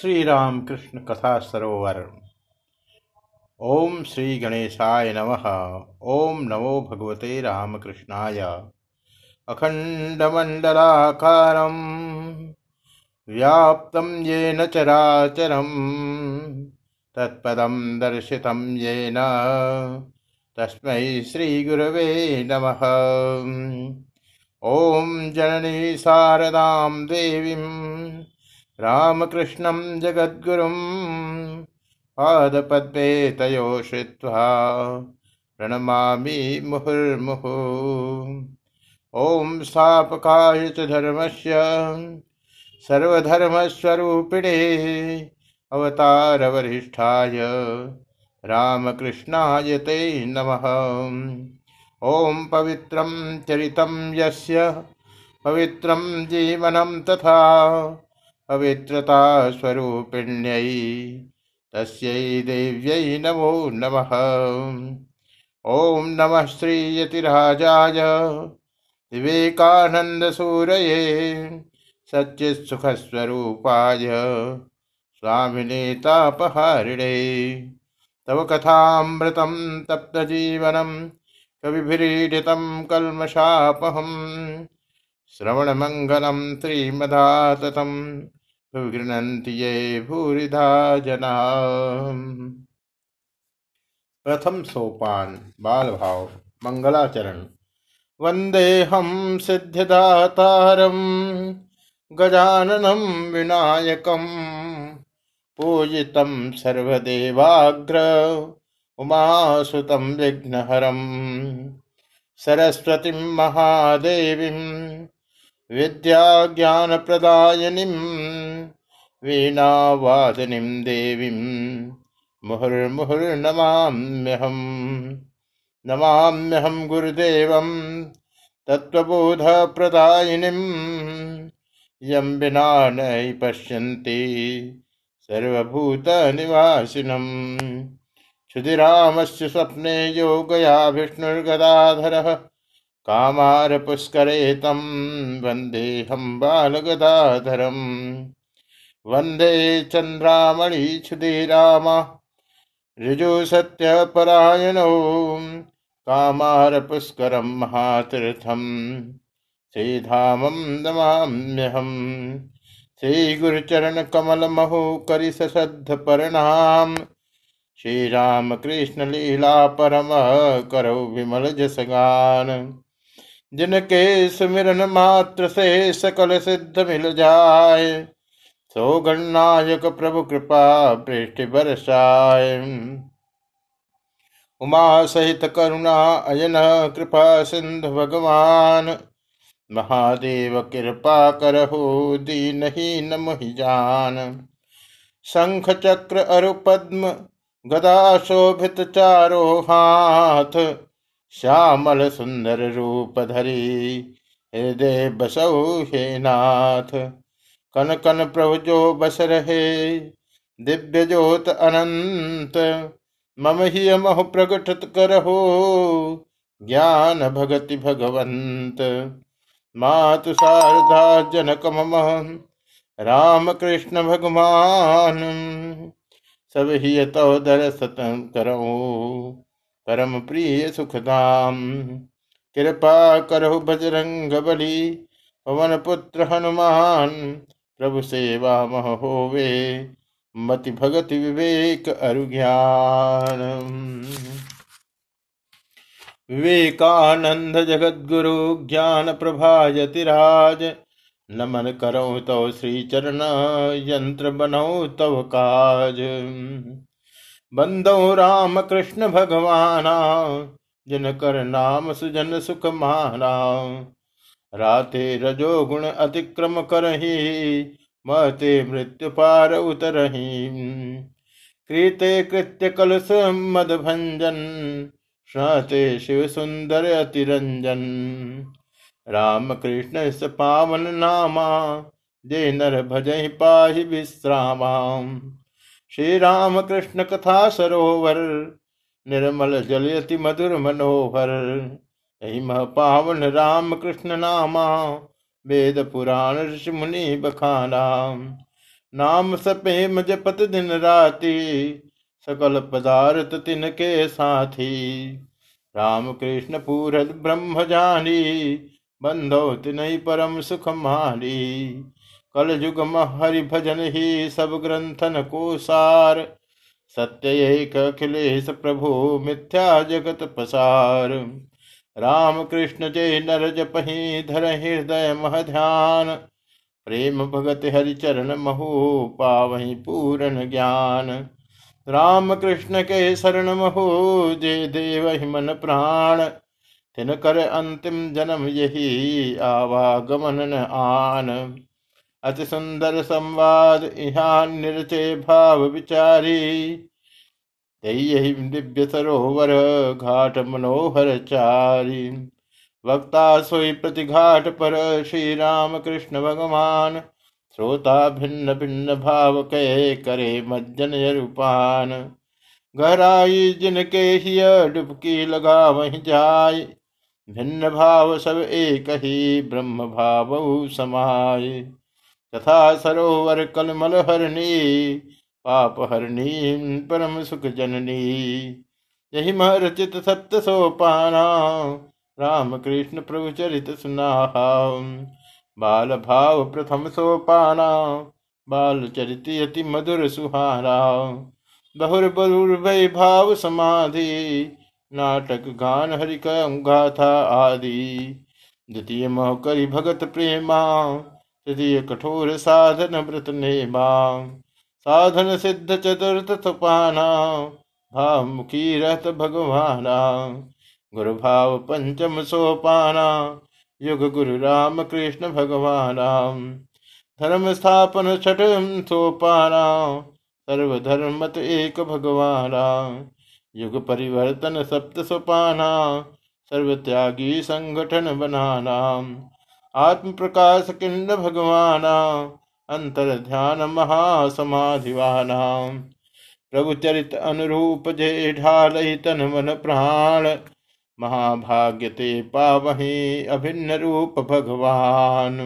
श्री राम कृष्ण कथा सरोवर ओम श्री गणेशाय नमः। ओम नमो भगवते रामकृष्णाय। अखण्डमण्डलाकारं व्याप्तं येन चराचरं तत्पदं दर्शितं येन। तस्मै श्रीगुरवे नमः। ॐ जननी शारदां देवीम्। रामकृष्णं जगद्गुरुं पादपद्मे तयो श्रुत्वा प्रणमामि मुहुर्मुहुः। ॐ स्थापकाय च धर्मस्य सर्वधर्मस्वरूपिणे अवतारवरिष्ठाय रामकृष्णाय ते नमः। ॐ पवित्रं चरितं यस्य पवित्रं जीवनं तथा पवित्रता स्वरूपिण्यै तस्यै देव्यै नमो नमः। ॐ नमः श्रीयतिराजाय विवेकानन्दसूरये सच्चित्सुखस्वरूपाय स्वामिने तापहारिणे। तव कथामृतं तप्तजीवनं कविभिरीडितं कल्मषापहम् श्रवणमङ्गलं श्रीमदाततं गृह्णन्ति ये भूरिधा जना। प्रथम सोपान बाल भाव मंगलाचरण वंदेहम सिद्धिदातारम गजाननं विनायकं। पूजितं सर्वदेवाग्र, उमासुतं विघ्नहरम् सरस्वतीं महादेवीं विद्या ज्ञानप्रदायिनीं वीणावादनीं देवीं, मुहुर्मुहुर्नमाम्यहम्। नमाम्यहं गुरुदेवं, तत्त्वबोधप्रदायिनीं, यं विना न पश्यन्ति सर्वभूतनिवासिनम्। क्षुधिरामस्य स्वप्ने योगया विष्णुर्गदाधरः। कामारपुष्करे तं वन्देऽहं बालगदाधरम् वंदे चन्द्रामणिक्षुधिराम ऋजुसत्यपरायणो कामारपुष्करं महातीर्थं। श्रीधामं नमाम्यहम् श्रीगुरुचरणकमलमहो करिसश्रद्धपर्णाम् श्री राम कृष्ण लीला परम करो विमल जस गान जिनके सुमिरन मात्र से सकल सिद्ध मिल जाए, सो गणनायक प्रभु कृपा पृष्ठ बरसाय उमा सहित करुणा अयन कृपा सिंधु भगवान, महादेव कृपा करहु दीन ही न मोहि जान। शंख चक्र अरु पद्म गदा शोभित चारो हाथ श्यामल सुंदर रूप धरी हृदय बसौ हे नाथ कन कन प्रभु जो बस रहे दिव्य ज्योत अनंत। मम ही मह प्रकट करहो, ज्ञान भगति भगवंत मातु शारदा जनक मम, राम कृष्ण भगवान। सब ही तो दरसत करो। परम प्रिय सुखदाम। कृपा करो बजरंग बली, पवन पुत्र हनुमान, प्रभु सेवा मह होवे, मति भगति विवेक अरुज्ञान। विवेकानंद जगत गुरु ज्ञान प्रभायतिराज नमन करो तव श्री चरण यंत्र बनो तव काज। बंदो राम कृष्ण भगवाना, जिन कर नाम सुजन सुख माना। राते रजो गुण अतिक्रम करही, महते मृत्यु पार उतरही। कृते कृत्य कलश मद भंजन श्रते शिव सुंदर अतिरंजन। राम कृष्ण स पावन नामा जे नर भजहि पाहि विश्रामा। श्री राम कृष्ण कथा सरोवर, निर्मल जलयति मधुर मनोहर। मह पावन राम कृष्ण नामा, वेद पुराण ऋषि मुनि बखाना। नाम सपेम जपत दिन राति, सकल पदार्थ तिनके साथी। राम कृष्ण पूर ब्रह्म जानी, बंधो तिन परम सुख माली कल युग हरि भजन ही सब ग्रंथन को सार सत्य एक अखिलेश प्रभु मिथ्या जगत पसार राम कृष्ण जय नर जपही धर हृदय मह ध्यान प्रेम भगत हरि चरण महु पावही पूर्ण ज्ञान। राम कृष्ण के शरण महो जय देव मन प्राण, तिन कर अंतिम जन्म यही आवागमन आन। अति सुंदर संवाद निरचे भाव विचारी। यही दिव्य सरोवर, घाट मनोहर चारी। वक्ता सोई प्रति घाट पर श्री राम कृष्ण भगवान। श्रोता भिन्न भिन्न भाव के करे मज्जन रूपान गहराई जिनके ही डुबकी लगा वहीं जाय। भिन्न भाव सब एक ही ब्रह्म भाव समाये। तथा सरोवर कलमल हरणी, पाप हरणी, परम सुख जननी। यही महरचित सप्त सोपाना राम कृष्ण प्रभु चरित सुना बाल भाव प्रथम सोपाना, बाल चरित अति मधुर सुहारा बहुर बहुर भय भाव समाधि, नाटक गान हरि गाथा आदि। द्वितीय मोह करी भगत प्रेमा तृतीय कठोर साधन व्रत नेमा, साधन सिद्ध चतुर्थ तपाना भाव मुखी रहत भगवाना गुरु भाव पंचम सोपाना, युग गुरु राम कृष्ण भगवाना, धर्म स्थापन छठ सोपाना सर्वधर्मत एक भगवाना, युग परिवर्तन सप्त सोपाना सर्व त्यागी संगठन बनाना आत्म प्रकाश किन्न भगवान अंतर ध्यान महासमाधिवाना प्रभु चरित अनुरूप जय तन मन प्राण महाभाग्य ते पावही अभिन्न रूप भगवान